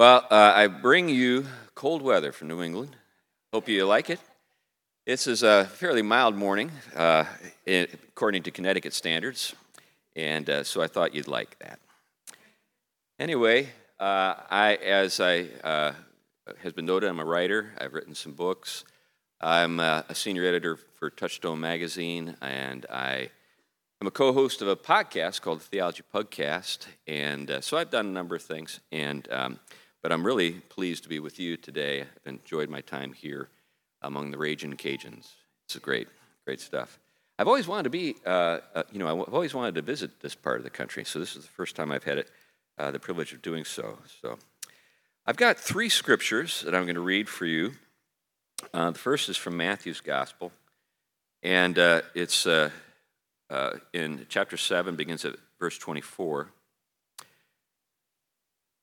Well, uh, I bring you cold weather from New England. Hope you like it. This is a fairly mild morning, uh, in, according to Connecticut standards, and uh, so I thought you'd like that. Anyway, uh, I, as I uh, has been noted, I'm a writer. I've written some books. I'm uh, a senior editor for Touchstone Magazine, and I I'm a co-host of a podcast called the Theology Pugcast. and so I've done a number of things. And um, but I'm really pleased to be with you today. I've enjoyed my time here among the Raging Cajuns. It's great, great stuff. I've always wanted to be, uh, uh, you know, I've always wanted to visit this part of the country. So this is the first time I've had it, uh, the privilege of doing so. So I've got three scriptures that I'm going to read for you. Uh, the first is from Matthew's Gospel, and uh, it's uh, in chapter 7, begins at verse 24.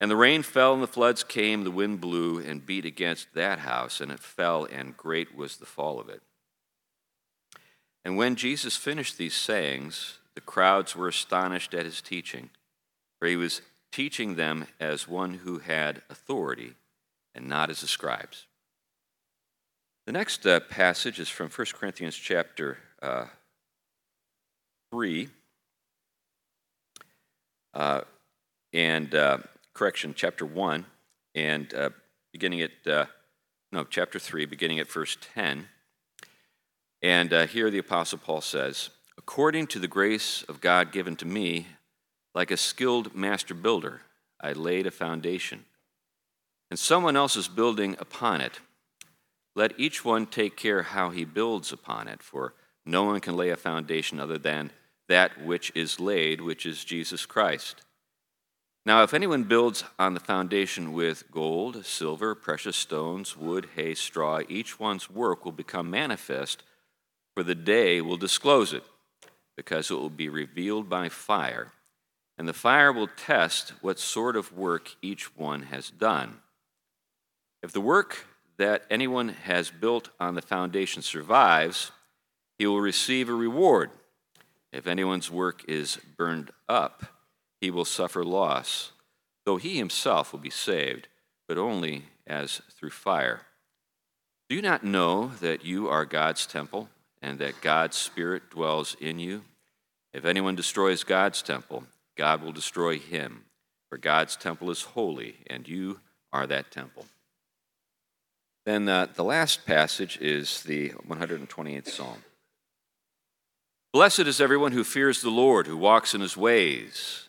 And the rain fell, and the floods came, the wind blew and beat against that house, and it fell, and great was the fall of it. And when Jesus finished these sayings, the crowds were astonished at his teaching, for he was teaching them as one who had authority, and not as the scribes. The next uh, passage is from 1 Corinthians chapter uh, 3. Uh, and uh, correction, chapter 1, and uh, beginning at, uh, no, chapter 3, beginning at verse 10. And uh, here the Apostle Paul says, According to the grace of God given to me, like a skilled master builder, I laid a foundation, and someone else is building upon it. Let each one take care how he builds upon it, for no one can lay a foundation other than that which is laid, which is Jesus Christ. Now, if anyone builds on the foundation with gold, silver, precious stones, wood, hay, straw, each one's work will become manifest, for the day will disclose it, because it will be revealed by fire. And the fire will test what sort of work each one has done. If the work that anyone has built on the foundation survives, he will receive a reward. If anyone's work is burned up, he will suffer loss, though he himself will be saved, but only as through fire. Do you not know that you are God's temple and that God's Spirit dwells in you? If anyone destroys God's temple, God will destroy him, for God's temple is holy, and you are that temple. Then uh, the last passage is the 128th Psalm. Blessed is everyone who fears the Lord, who walks in his ways.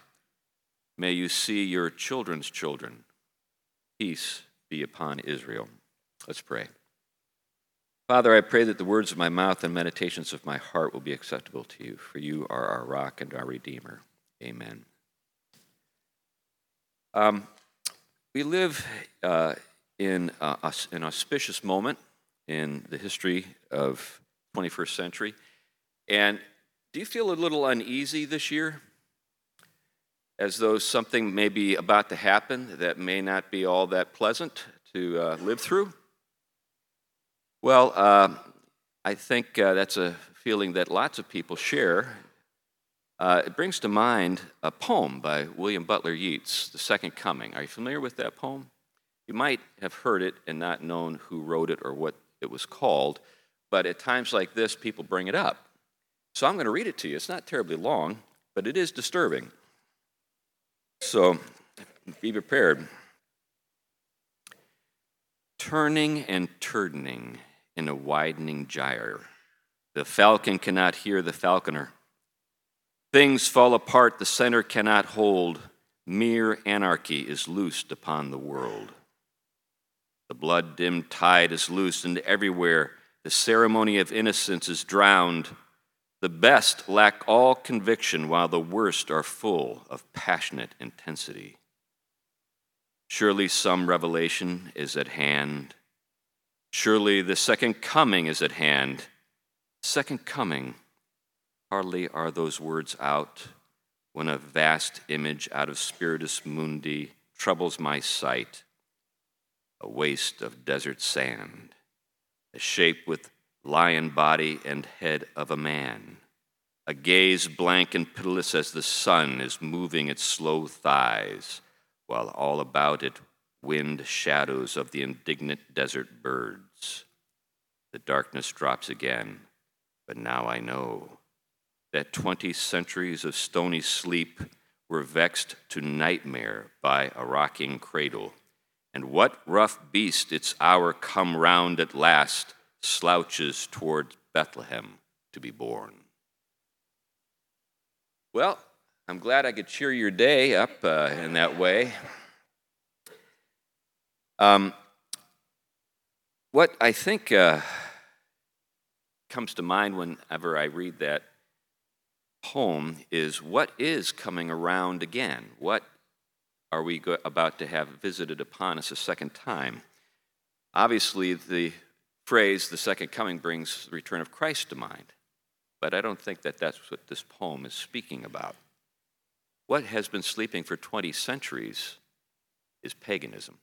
May you see your children's children. Peace be upon Israel. Let's pray. Father, I pray that the words of my mouth and meditations of my heart will be acceptable to you, for you are our rock and our redeemer. Amen. Um, we live uh, in uh, an auspicious moment in the history of 21st century. And do you feel a little uneasy this year? As though something may be about to happen that may not be all that pleasant to uh, live through? Well, uh, I think uh, that's a feeling that lots of people share. Uh, it brings to mind a poem by William Butler Yeats, The Second Coming. Are you familiar with that poem? You might have heard it and not known who wrote it or what it was called, but at times like this, people bring it up. So I'm going to read it to you. It's not terribly long, but it is disturbing. So be prepared. turning and turning in a widening gyre. The falcon cannot hear the falconer. Things fall apart, the center cannot hold. Mere anarchy is loosed upon the world. The blood dimmed tide is loosened everywhere. The ceremony of innocence is drowned. The best lack all conviction, while the worst are full of passionate intensity. Surely some revelation is at hand. Surely the second coming is at hand. Second coming, hardly are those words out when a vast image out of Spiritus Mundi troubles my sight a waste of desert sand, a shape with lion body and head of a man, a gaze blank and pitiless as the sun is moving its slow thighs, while all about it wind shadows of the indignant desert birds. The darkness drops again, but now I know that twenty centuries of stony sleep were vexed to nightmare by a rocking cradle and what rough beast its hour come round at last slouches towards Bethlehem to be born? Well, I'm glad I could cheer your day up uh, in that way. Um, what I think uh, comes to mind whenever I read that poem is what is coming around again? What are we go- about to have visited upon us a second time? Obviously, the phrase, the second coming, brings the return of Christ to mind. But I don't think that that's what this poem is speaking about. What has been sleeping for 20 centuries is paganism.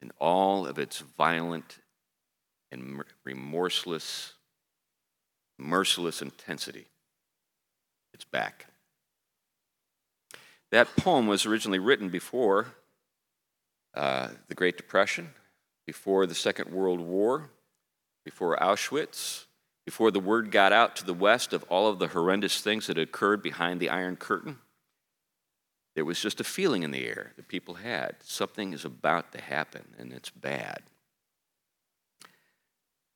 In all of its violent and remorseless, merciless intensity, it's back. That poem was originally written before uh, the Great Depression, before the Second World War, before Auschwitz, before the word got out to the West of all of the horrendous things that occurred behind the Iron Curtain. There was just a feeling in the air that people had. Something is about to happen, and it's bad.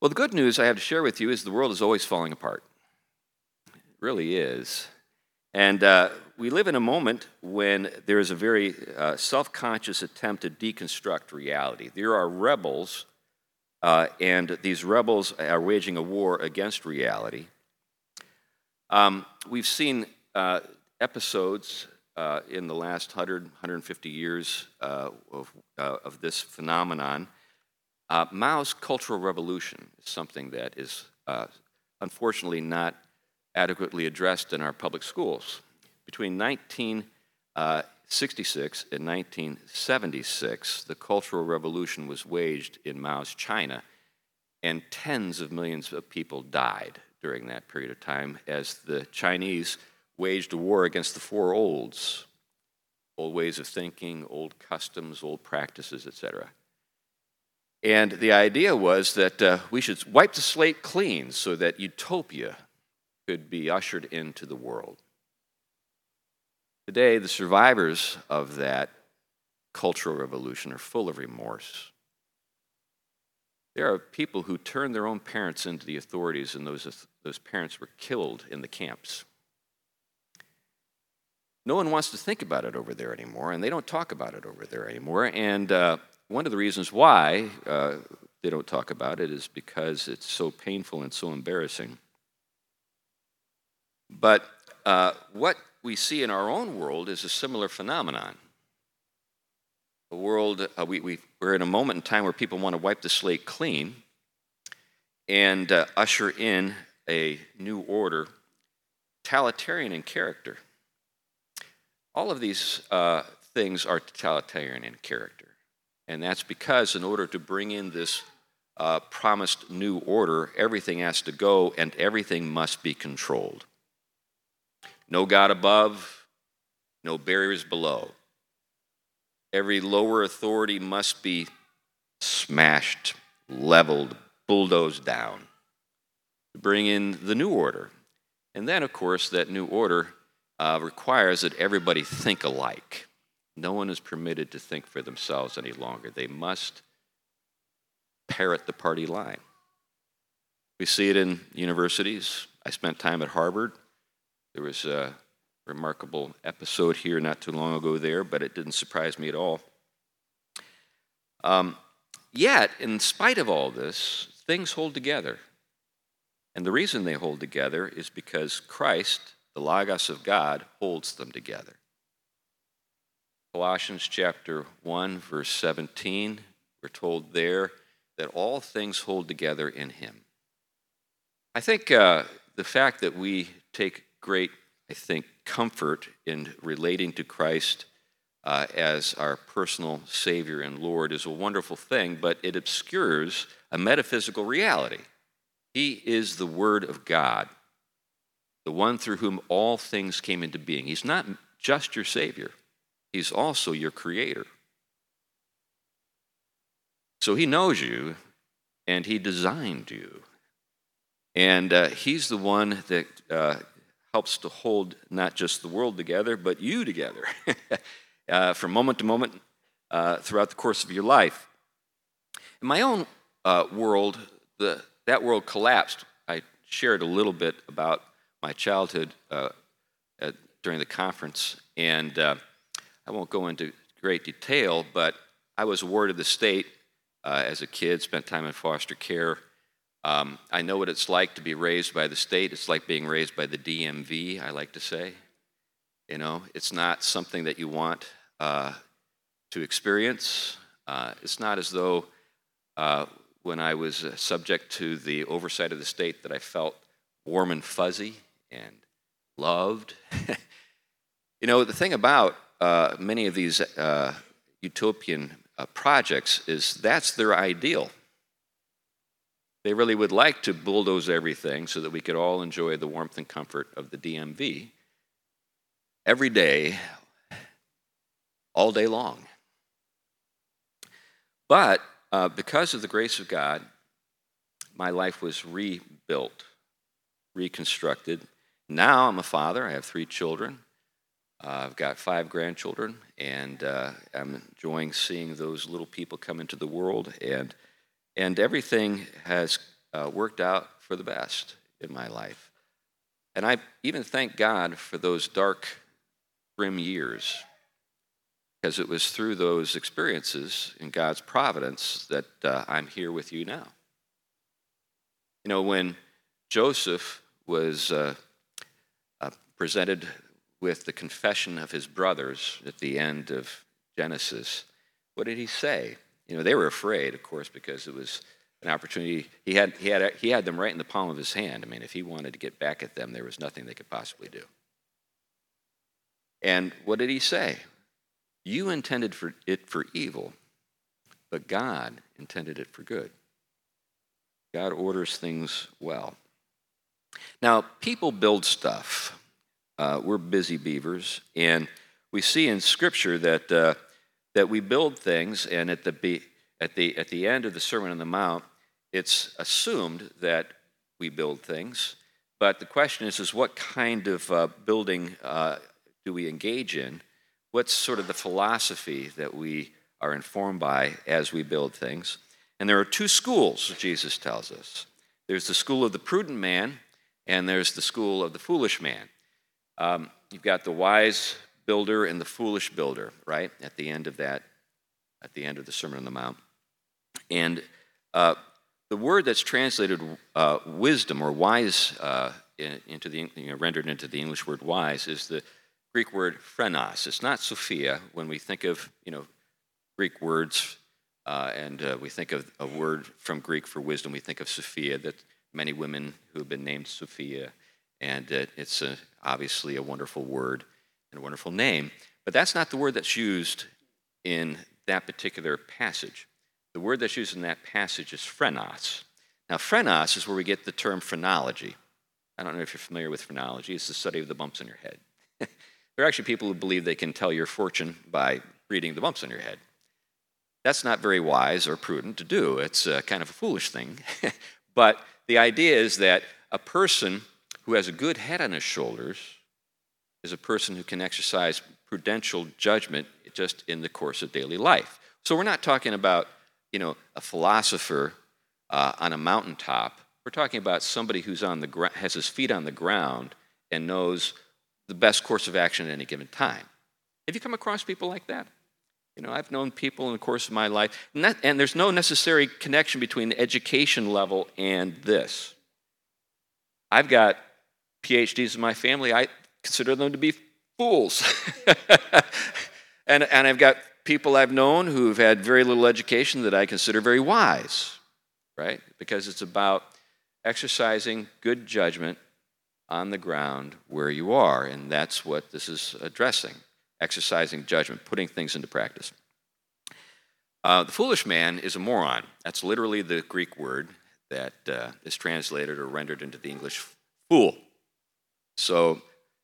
Well, the good news I have to share with you is the world is always falling apart. It really is. And uh, we live in a moment when there is a very uh, self conscious attempt to deconstruct reality. There are rebels, uh, and these rebels are waging a war against reality. Um, we've seen uh, episodes uh, in the last 100, 150 years uh, of, of this phenomenon. Mao's Cultural Revolution is something that is unfortunately not adequately addressed in our public schools. Between 1966 and 1976, the Cultural Revolution was waged in Mao's China, and tens of millions of people died during that period of time as the Chinese waged a war against the four olds old ways of thinking, old customs, old practices, etc. And the idea was that uh, we should wipe the slate clean so that utopia could be ushered into the world. Today, the survivors of that cultural revolution are full of remorse. There are people who turned their own parents into the authorities, and those, those parents were killed in the camps. No one wants to think about it over there anymore, and they don't talk about it over there anymore. And uh, one of the reasons why uh, they don't talk about it is because it's so painful and so embarrassing. But uh, what we see in our own world is a similar phenomenon. A world, uh, we, we, we're in a moment in time where people want to wipe the slate clean and uh, usher in a new order, totalitarian in character. All of these uh, things are totalitarian in character. And that's because, in order to bring in this uh, promised new order, everything has to go and everything must be controlled. No God above, no barriers below. Every lower authority must be smashed, leveled, bulldozed down to bring in the new order. And then, of course, that new order uh, requires that everybody think alike. No one is permitted to think for themselves any longer. They must parrot the party line. We see it in universities. I spent time at Harvard. There was a remarkable episode here not too long ago there, but it didn't surprise me at all. Um, yet, in spite of all this, things hold together. And the reason they hold together is because Christ, the Logos of God, holds them together. Colossians chapter 1, verse 17, we're told there that all things hold together in Him. I think uh, the fact that we take great, I think, comfort in relating to Christ uh, as our personal Savior and Lord is a wonderful thing, but it obscures a metaphysical reality. He is the Word of God, the one through whom all things came into being. He's not just your Savior, He's also your Creator. So He knows you and He designed you. And uh, He's the one that uh, helps to hold not just the world together, but you together uh, from moment to moment uh, throughout the course of your life. In my own uh, world, the, that world collapsed. I shared a little bit about my childhood uh, at, during the conference, and uh, I won't go into great detail, but I was awarded the state uh, as a kid, spent time in foster care. Um, I know what it's like to be raised by the state. It's like being raised by the DMV, I like to say. You know, it's not something that you want uh, to experience. Uh, it's not as though uh, when I was uh, subject to the oversight of the state that I felt warm and fuzzy and loved. you know, the thing about uh, many of these uh, utopian projects is that's their ideal. They really would like to bulldoze everything so that we could all enjoy the warmth and comfort of the DMV every day, all day long. But uh, because of the grace of God, my life was rebuilt, reconstructed. Now I'm a father. I have three children. Uh, I've got five grandchildren, and uh, I'm enjoying seeing those little people come into the world. And, and everything has uh, worked out for the best in my life. And I even thank God for those dark, grim years because it was through those experiences in God's providence that uh, I'm here with you now. You know, when Joseph was uh, uh, presented with the confession of his brothers at the end of Genesis, what did he say? You know, they were afraid, of course, because it was an opportunity. He had, he, had, he had them right in the palm of his hand. I mean, if he wanted to get back at them, there was nothing they could possibly do. And what did he say? You intended for it for evil, but God intended it for good. God orders things well. Now, people build stuff. Uh, we're busy beavers, and we see in Scripture that, uh, that we build things, and at the, at, the, at the end of the Sermon on the Mount, it's assumed that we build things. But the question is, is what kind of uh, building uh, do we engage in? what's sort of the philosophy that we are informed by as we build things. And there are two schools, Jesus tells us there's the school of the prudent man, and there's the school of the foolish man. Um, you've got the wise builder and the foolish builder, right? At the end of that, at the end of the Sermon on the Mount. And uh, the word that's translated uh, wisdom or wise uh, into the you know, rendered into the English word wise is the Greek word phrenos. It's not Sophia. When we think of you know Greek words, uh, and uh, we think of a word from Greek for wisdom, we think of Sophia. That many women who have been named Sophia, and uh, it's a, obviously a wonderful word and a wonderful name. But that's not the word that's used in that particular passage. The word that's used in that passage is phrenos. Now, phrenos is where we get the term phrenology. I don't know if you're familiar with phrenology. It's the study of the bumps in your head. There are actually people who believe they can tell your fortune by reading the bumps on your head. That's not very wise or prudent to do. It's uh, kind of a foolish thing. but the idea is that a person who has a good head on his shoulders is a person who can exercise prudential judgment just in the course of daily life. So we're not talking about, you know, a philosopher uh, on a mountaintop. We're talking about somebody who's on the gr- has his feet on the ground and knows the best course of action at any given time. Have you come across people like that? You know, I've known people in the course of my life, and, that, and there's no necessary connection between the education level and this. I've got PhDs in my family. I consider them to be fools. and, and I've got people I've known who've had very little education that I consider very wise, right? Because it's about exercising good judgment on the ground where you are. And that's what this is addressing exercising judgment, putting things into practice. Uh, the foolish man is a moron. That's literally the Greek word that uh, is translated or rendered into the English fool. So,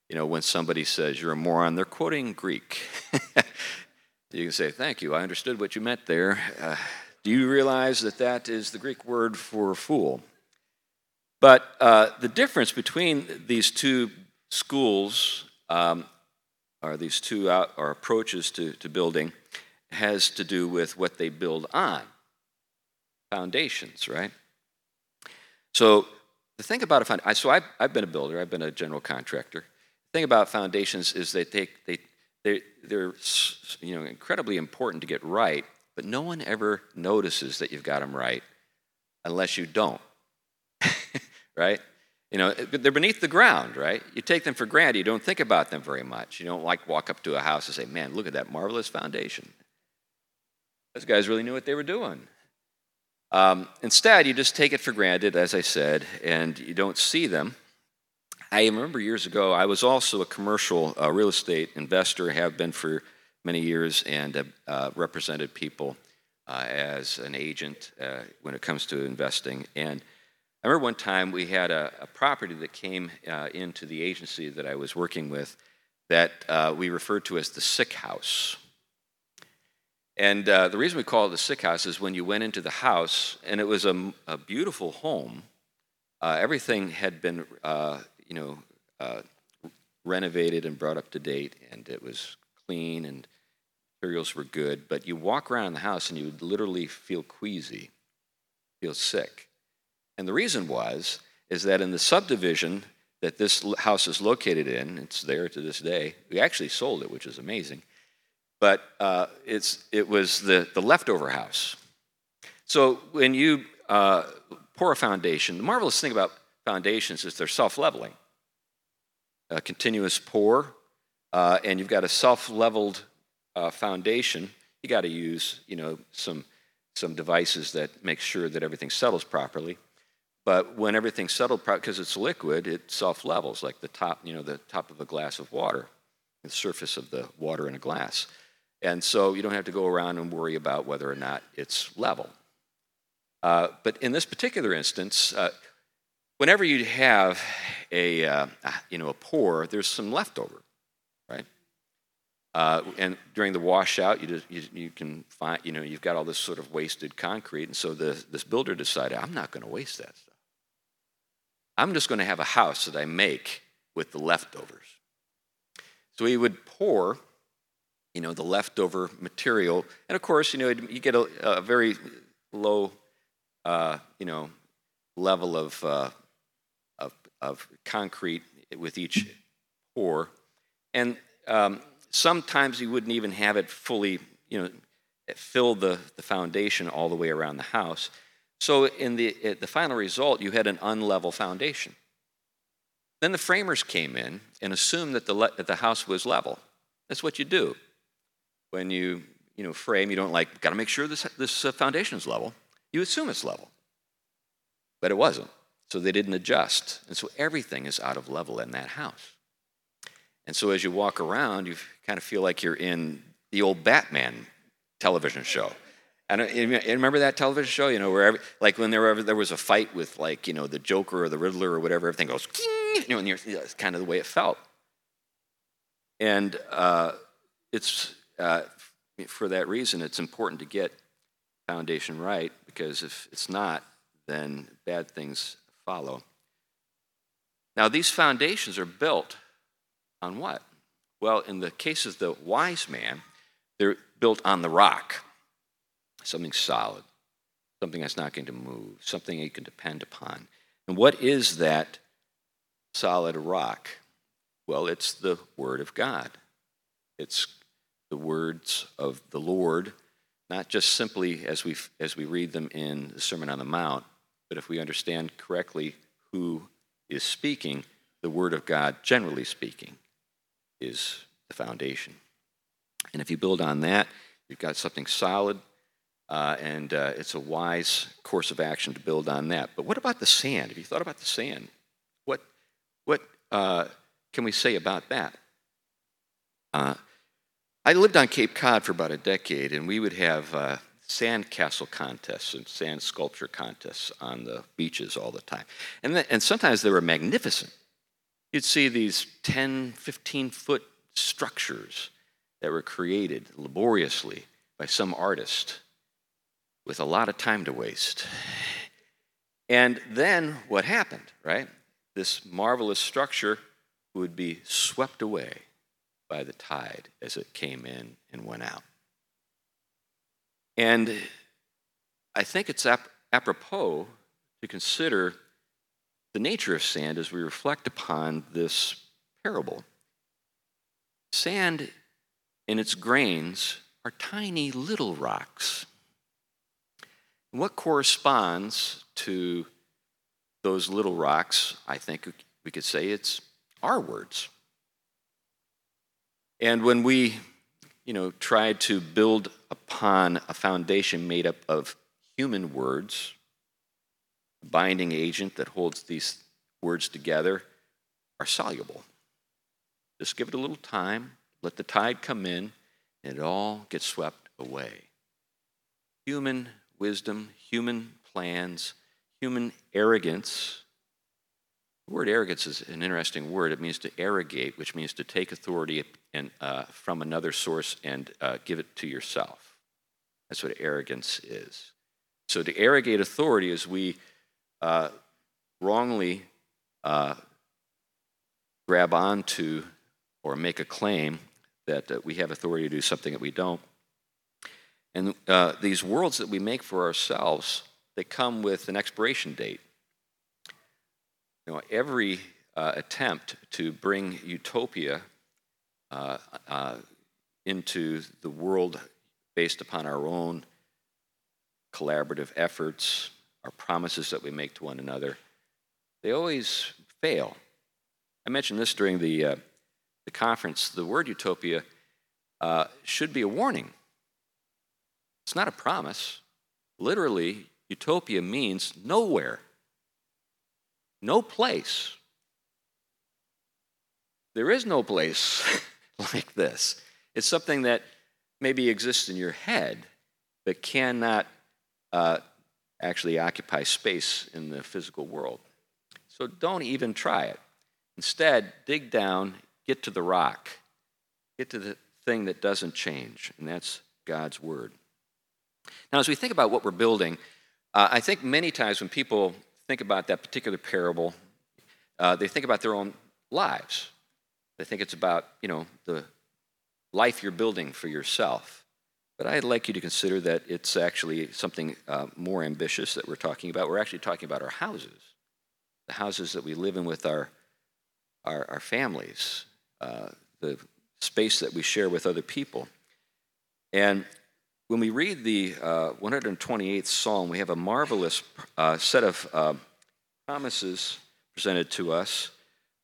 you know, when somebody says you're a moron, they're quoting Greek. you can say, Thank you, I understood what you meant there. Uh, do you realize that that is the Greek word for fool? But uh, the difference between these two schools, um, or these two out, or approaches to, to building, has to do with what they build on foundations, right? So the thing about a foundation, so I've, I've been a builder, I've been a general contractor. Thing about foundations is they take, they, they, they're you know, incredibly important to get right, but no one ever notices that you've got them right unless you don't. right? You know, they're beneath the ground, right? You take them for granted. You don't think about them very much. You don't like walk up to a house and say, man, look at that marvelous foundation. Those guys really knew what they were doing. Um, instead, you just take it for granted, as I said, and you don't see them. I remember years ago, I was also a commercial uh, real estate investor, have been for many years, and uh, represented people uh, as an agent uh, when it comes to investing. And I remember one time we had a, a property that came uh, into the agency that I was working with that uh, we referred to as the sick house. And uh, the reason we call it the sick house is when you went into the house, and it was a, a beautiful home. Uh, everything had been, uh, you know, uh, renovated and brought up to date, and it was clean and materials were good. But you walk around the house and you would literally feel queasy, feel sick. And the reason was is that in the subdivision that this house is located in, it's there to this day. We actually sold it, which is amazing but uh, it's, it was the, the leftover house. So when you uh, pour a foundation, the marvelous thing about foundations is they're self leveling. A continuous pour, uh, and you've got a self leveled uh, foundation. You got to use you know, some, some devices that make sure that everything settles properly. But when everything's settled, because it's liquid, it self levels like the top, you know, the top of a glass of water, the surface of the water in a glass. And so you don't have to go around and worry about whether or not it's level. Uh, but in this particular instance, uh, whenever you have a, uh, you know, a pour, there's some leftover, right? Uh, and during the washout, you, just, you, you, can find, you know, you've got all this sort of wasted concrete. And so the, this builder decided, I'm not going to waste that stuff. I'm just going to have a house that I make with the leftovers. So he would pour you know, the leftover material. And of course, you know, you get a, a very low, uh, you know, level of, uh, of, concrete with each pour. And um, sometimes you wouldn't even have it fully, you know, fill the, the foundation all the way around the house. So in the, the final result, you had an unlevel foundation. Then the framers came in and assumed that the, that the house was level. That's what you do when you, you know, frame, you don't like, got to make sure this, this uh, foundation is level. You assume it's level. But it wasn't. So they didn't adjust. And so everything is out of level in that house. And so as you walk around, you kind of feel like you're in the old Batman television show. And remember that television show, you know, where every, like when there, there was a fight with like, you know, the Joker or the Riddler or whatever, everything goes, you know, and it's kind of the way it felt. And uh, it's uh, for that reason, it's important to get foundation right because if it's not, then bad things follow. Now, these foundations are built on what? Well, in the case of the wise man, they're built on the rock, something solid, something that's not going to move, something you can depend upon. And what is that solid rock? Well, it's the Word of God. It's the words of the Lord, not just simply as we, as we read them in the Sermon on the Mount, but if we understand correctly who is speaking, the Word of God, generally speaking, is the foundation. And if you build on that, you've got something solid, uh, and uh, it's a wise course of action to build on that. But what about the sand? Have you thought about the sand? What, what uh, can we say about that? Uh, I lived on Cape Cod for about a decade, and we would have uh, sand castle contests and sand sculpture contests on the beaches all the time. And, and sometimes they were magnificent. You'd see these 10, 15 foot structures that were created laboriously by some artist with a lot of time to waste. And then what happened, right? This marvelous structure would be swept away by the tide as it came in and went out. And I think it's ap- apropos to consider the nature of sand as we reflect upon this parable. Sand in its grains are tiny little rocks. And what corresponds to those little rocks, I think we could say it's our words. And when we, you know, try to build upon a foundation made up of human words, the binding agent that holds these words together are soluble. Just give it a little time, let the tide come in, and it all gets swept away. Human wisdom, human plans, human arrogance the word arrogance is an interesting word. It means to arrogate, which means to take authority and, uh, from another source and uh, give it to yourself. That's what arrogance is. So to arrogate authority is we uh, wrongly uh, grab onto or make a claim that uh, we have authority to do something that we don't. And uh, these worlds that we make for ourselves, they come with an expiration date. You know, every uh, attempt to bring utopia uh, uh, into the world based upon our own collaborative efforts, our promises that we make to one another, they always fail. I mentioned this during the, uh, the conference. The word utopia uh, should be a warning. It's not a promise. Literally, utopia means nowhere. No place. There is no place like this. It's something that maybe exists in your head, but cannot uh, actually occupy space in the physical world. So don't even try it. Instead, dig down, get to the rock, get to the thing that doesn't change, and that's God's Word. Now, as we think about what we're building, uh, I think many times when people think about that particular parable, uh, they think about their own lives. They think it's about, you know, the life you're building for yourself. But I'd like you to consider that it's actually something uh, more ambitious that we're talking about. We're actually talking about our houses, the houses that we live in with our, our, our families, uh, the space that we share with other people. And when we read the uh, 128th Psalm, we have a marvelous uh, set of uh, promises presented to us.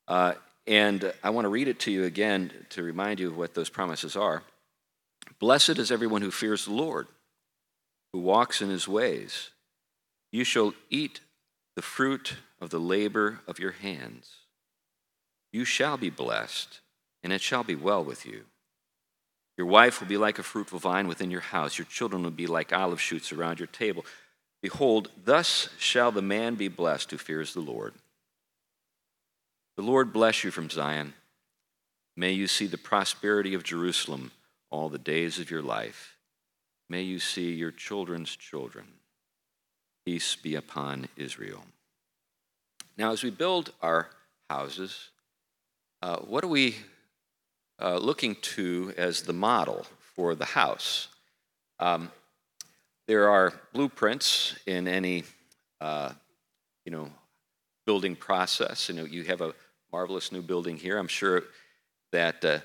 Uh, and I want to read it to you again to remind you of what those promises are. Blessed is everyone who fears the Lord, who walks in his ways. You shall eat the fruit of the labor of your hands. You shall be blessed, and it shall be well with you. Your wife will be like a fruitful vine within your house. Your children will be like olive shoots around your table. Behold, thus shall the man be blessed who fears the Lord. The Lord bless you from Zion. May you see the prosperity of Jerusalem all the days of your life. May you see your children's children. Peace be upon Israel. Now, as we build our houses, uh, what do we uh, looking to as the model for the house. Um, there are blueprints in any, uh, you know, building process. You know, you have a marvelous new building here. I'm sure that uh,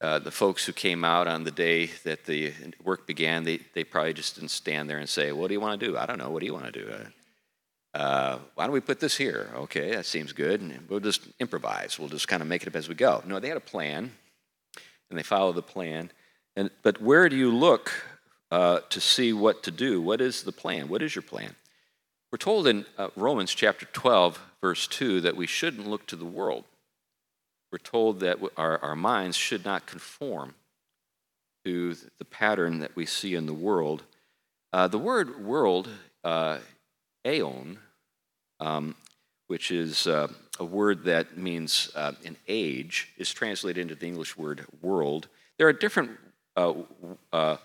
uh, the folks who came out on the day that the work began, they, they probably just didn't stand there and say, What do you want to do? I don't know. What do you want to do? Uh, uh, why don't we put this here? Okay, that seems good. And we'll just improvise. We'll just kind of make it up as we go. No, they had a plan, and they follow the plan. And, but where do you look uh, to see what to do? What is the plan? What is your plan? We're told in uh, Romans chapter 12, verse 2, that we shouldn't look to the world we're told that our, our minds should not conform to the pattern that we see in the world. Uh, the word world, uh, aeon, um, which is uh, a word that means uh, an age, is translated into the English word world. There are different uh, uh,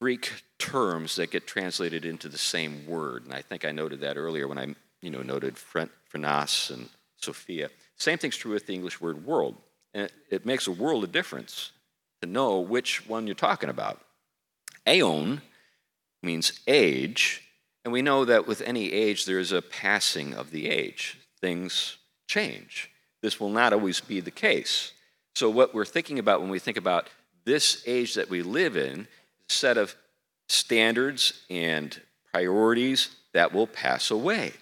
Greek terms that get translated into the same word, and I think I noted that earlier when I, you know, noted phrenos and Sophia. Same thing's true with the English word world. And it, it makes a world of difference to know which one you're talking about. Aeon means age, and we know that with any age there is a passing of the age. Things change. This will not always be the case. So, what we're thinking about when we think about this age that we live in, a set of standards and priorities that will pass away.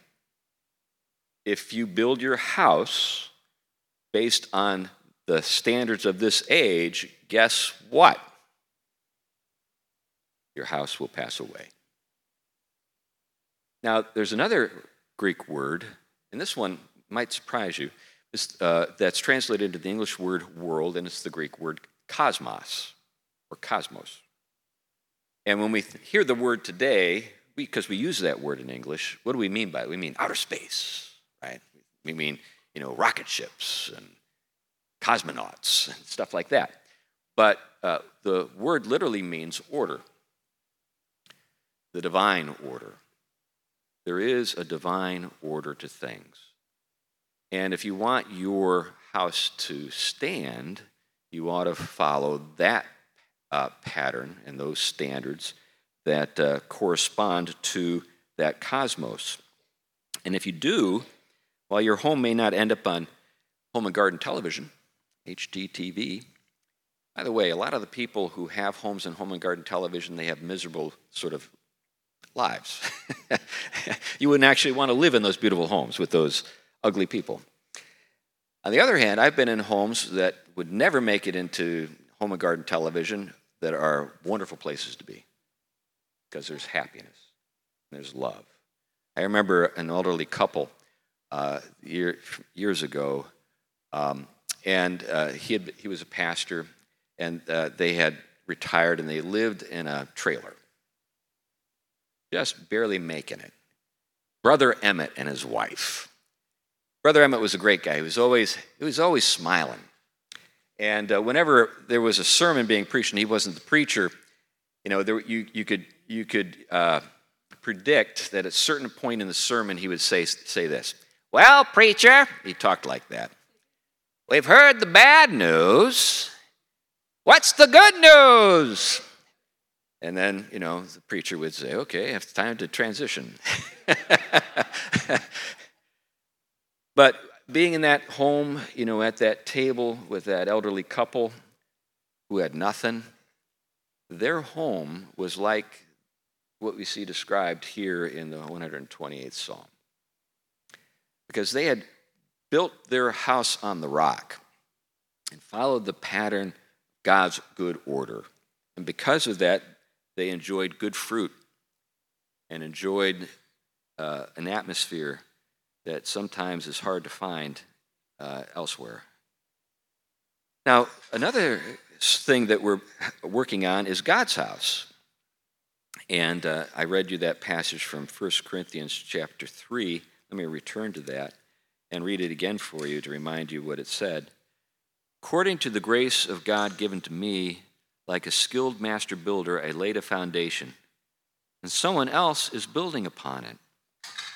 If you build your house based on the standards of this age, guess what? Your house will pass away. Now, there's another Greek word, and this one might surprise you, uh, that's translated into the English word world, and it's the Greek word cosmos or cosmos. And when we th- hear the word today, because we, we use that word in English, what do we mean by it? We mean outer space, right? We mean you know, rocket ships and cosmonauts and stuff like that. But uh, the word literally means order, the divine order. There is a divine order to things. And if you want your house to stand, you ought to follow that uh, pattern and those standards that uh, correspond to that cosmos. And if you do, while your home may not end up on home and garden television, HGTV, by the way, a lot of the people who have homes and home and garden television, they have miserable sort of lives. you wouldn't actually want to live in those beautiful homes with those ugly people. On the other hand, I've been in homes that would never make it into home and garden television that are wonderful places to be because there's happiness, there's love. I remember an elderly couple uh, year, years ago, um, and uh, he, had, he was a pastor, and uh, they had retired and they lived in a trailer, just barely making it. Brother Emmett and his wife. Brother Emmett was a great guy. He was always, he was always smiling. And uh, whenever there was a sermon being preached and he wasn't the preacher, you know, there, you, you could, you could uh, predict that at a certain point in the sermon he would say, say this well, preacher, he talked like that. We've heard the bad news. What's the good news? And then, you know, the preacher would say, okay, it's time to transition. but being in that home, you know, at that table with that elderly couple who had nothing, their home was like what we see described here in the 128th Psalm because they had built their house on the rock and followed the pattern God's good order. And because of that, they enjoyed good fruit and enjoyed uh, an atmosphere that sometimes is hard to find uh, elsewhere. Now, another thing that we're working on is God's house. And uh, I read you that passage from 1 Corinthians chapter 3 let me return to that and read it again for you to remind you what it said. According to the grace of God given to me, like a skilled master builder, I laid a foundation, and someone else is building upon it.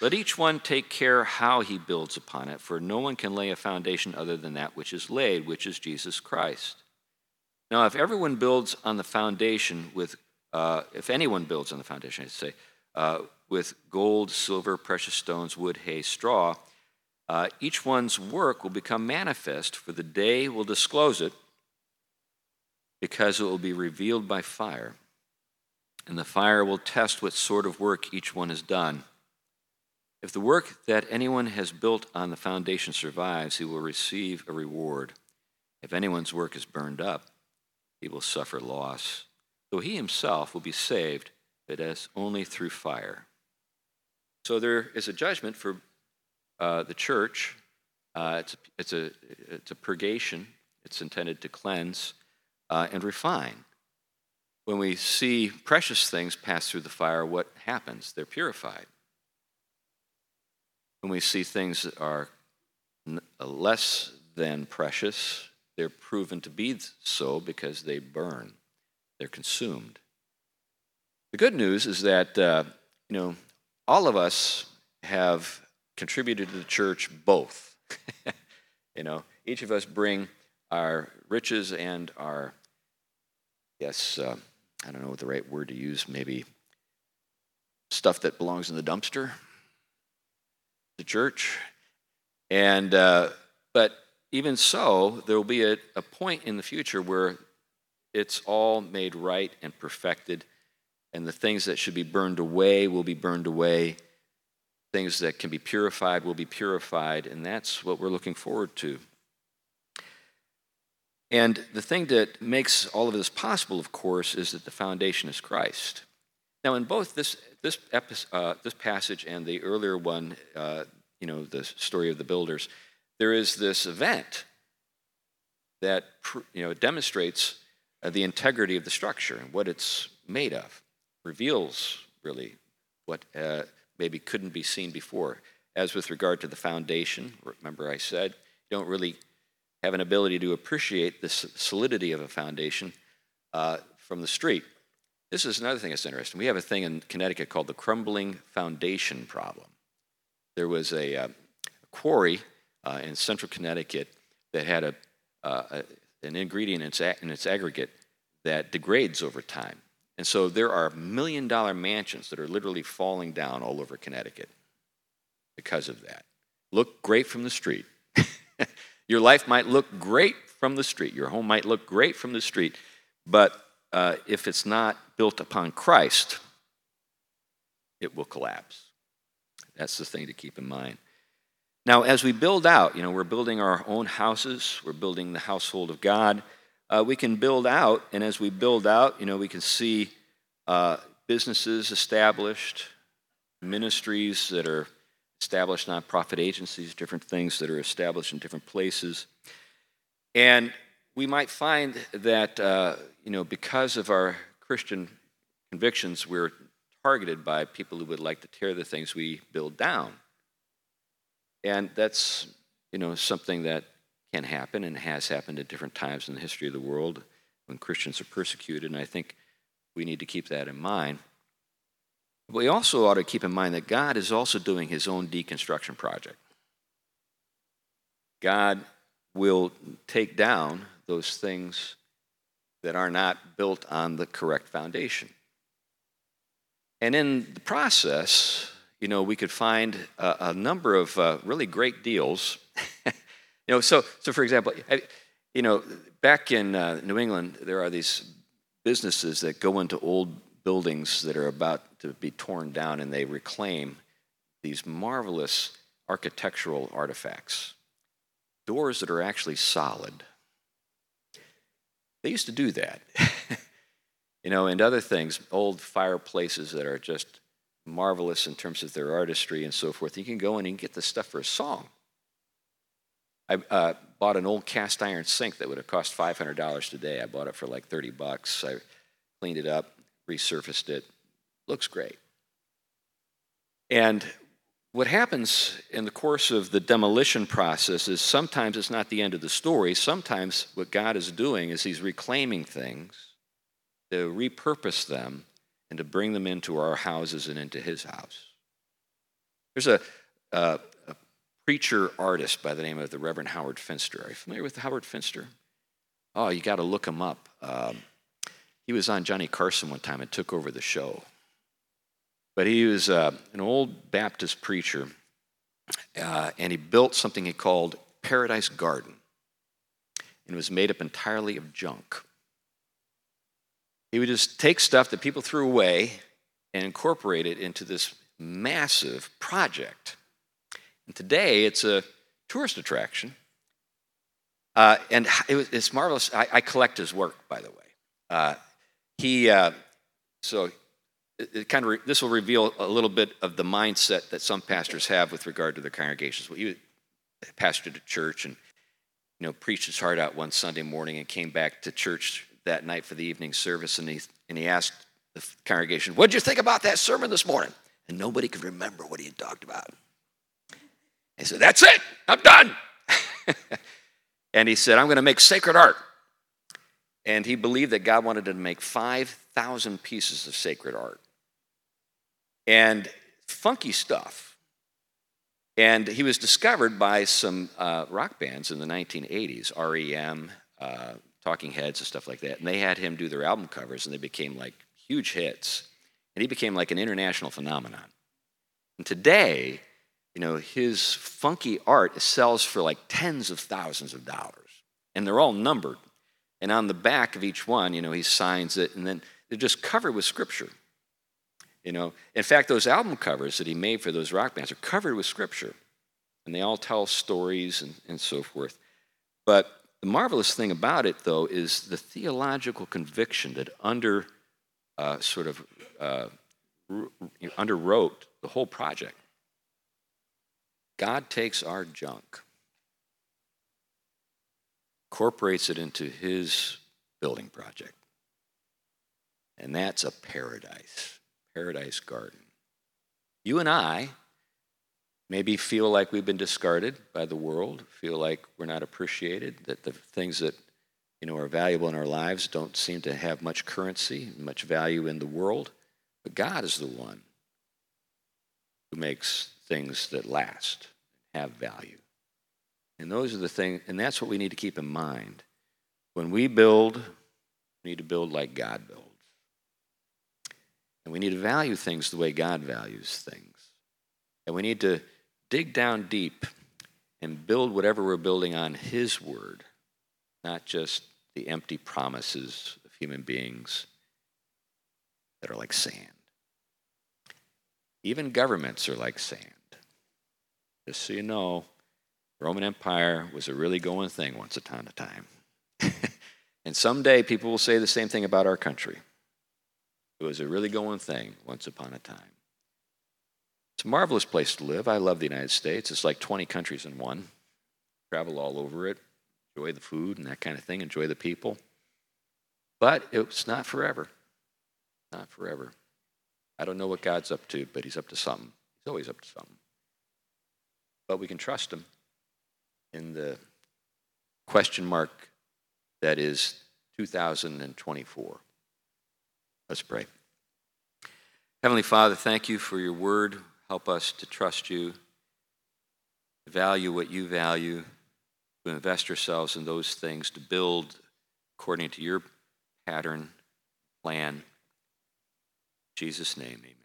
Let each one take care how he builds upon it, for no one can lay a foundation other than that which is laid, which is Jesus Christ. Now, if everyone builds on the foundation with, uh, if anyone builds on the foundation, I should say, uh, with gold, silver, precious stones, wood, hay, straw, uh, each one's work will become manifest, for the day will disclose it, because it will be revealed by fire. And the fire will test what sort of work each one has done. If the work that anyone has built on the foundation survives, he will receive a reward. If anyone's work is burned up, he will suffer loss, though he himself will be saved, but as only through fire. So there is a judgment for uh, the church. Uh, it's, it's, a, it's a purgation, it's intended to cleanse uh, and refine. When we see precious things pass through the fire, what happens? They're purified. When we see things that are less than precious, they're proven to be so because they burn, they're consumed. The good news is that, uh, you know, all of us have contributed to the church both. you know, each of us bring our riches and our, yes, uh, I don't know what the right word to use, maybe stuff that belongs in the dumpster the church. And, uh, but even so, there will be a, a point in the future where it's all made right and perfected, and the things that should be burned away will be burned away. Things that can be purified will be purified, and that's what we're looking forward to. And the thing that makes all of this possible, of course, is that the foundation is Christ. Now, in both this, this, epi- uh, this passage and the earlier one, uh, you know, the story of the builders, there is this event that you know, demonstrates uh, the integrity of the structure and what it's made of, reveals really what uh, maybe couldn't be seen before. As with regard to the foundation, remember I said, don't really have an ability to appreciate the solidity of a foundation uh, from the street. This is another thing that's interesting. We have a thing in Connecticut called the crumbling foundation problem. There was a, uh, quarry uh, in central Connecticut that had a, uh, a an ingredient in its, in its aggregate that degrades over time. And so there are million dollar mansions that are literally falling down all over Connecticut because of that. Look great from the street. Your life might look great from the street. Your home might look great from the street. But uh, if it's not built upon Christ, it will collapse. That's the thing to keep in mind. Now, as we build out, you know, we're building our own houses, we're building the household of God. Uh, we can build out, and as we build out, you know, we can see uh, businesses established, ministries that are established, nonprofit agencies, different things that are established in different places. And we might find that, uh, you know, because of our Christian convictions, we're targeted by people who would like to tear the things we build down. And that's, you know, something that can happen and has happened at different times in the history of the world when Christians are persecuted. And I think we need to keep that in mind. We also ought to keep in mind that God is also doing his own deconstruction project. God will take down those things that are not built on the correct foundation. And in the process, you know, we could find a, a number of uh, really great deals. you know, so, so for example, you know, back in uh, New England, there are these businesses that go into old buildings that are about to be torn down and they reclaim these marvelous architectural artifacts. Doors that are actually solid. They used to do that. you know, and other things, old fireplaces that are just marvelous in terms of their artistry and so forth. You can go in and get the stuff for a song. I uh, bought an old cast iron sink that would have cost $500 today. I bought it for like 30 bucks. I cleaned it up, resurfaced it. Looks great. And what happens in the course of the demolition process is sometimes it's not the end of the story. Sometimes what God is doing is He's reclaiming things to repurpose them and to bring them into our houses and into his house. There's a, a, a preacher artist by the name of the Reverend Howard Finster. Are you familiar with Howard Finster? Oh, you got to look him up. Um, he was on Johnny Carson one time and took over the show. But he was uh, an old Baptist preacher, uh, and he built something he called Paradise Garden. And it was made up entirely of junk. He would just take stuff that people threw away and incorporate it into this massive project. And today it's a tourist attraction. Uh, and it was, it's marvelous. I, I, collect his work, by the way. Uh, he, uh, so it, kind of re- this will reveal a little bit of the mindset that some pastors have with regard to their congregations. Well, he pastored a church and you know preached his heart out one Sunday morning and came back to church that night for the evening service, and he and he asked the congregation, "What did you think about that sermon this morning?" And nobody could remember what he had talked about. He said, That's it, I'm done. and he said, I'm going to make sacred art. And he believed that God wanted him to make 5,000 pieces of sacred art. And funky stuff. And he was discovered by some uh, rock bands in the 1980s, REM, uh, Talking Heads, and stuff like that. And they had him do their album covers, and they became like huge hits. And he became like an international phenomenon. And today, you know, his funky art sells for like tens of thousands of dollars. And they're all numbered. And on the back of each one, you know, he signs it, and then they're just covered with scripture. You know, in fact, those album covers that he made for those rock bands are covered with scripture. And they all tell stories and, and so forth. But the marvelous thing about it, though, is the theological conviction that under uh, sort of uh, underwrote the whole project. God takes our junk, incorporates it into his building project. And that's a paradise, paradise garden. You and I maybe feel like we've been discarded by the world, feel like we're not appreciated, that the things that you know are valuable in our lives don't seem to have much currency, much value in the world. But God is the one who makes things that last, have value. And those are the things, and that's what we need to keep in mind. When we build, we need to build like God builds. And we need to value things the way God values things. And we need to dig down deep and build whatever we're building on His Word, not just the empty promises of human beings that are like sand. Even governments are like sand. Just so you know, Roman Empire was a really going thing once upon a time. and someday people will say the same thing about our country. It was a really going thing once upon a time. It's a marvelous place to live. I love the United States. It's like 20 countries in one. Travel all over it, enjoy the food and that kind of thing, enjoy the people. But it's not forever. Not forever. I don't know what God's up to, but He's up to something. He's always up to something. But we can trust Him in the question mark that is 2024. Let's pray. Heavenly Father, thank you for your word. Help us to trust you, to value what you value, to invest ourselves in those things, to build according to your pattern, plan. In Jesus' name, amen.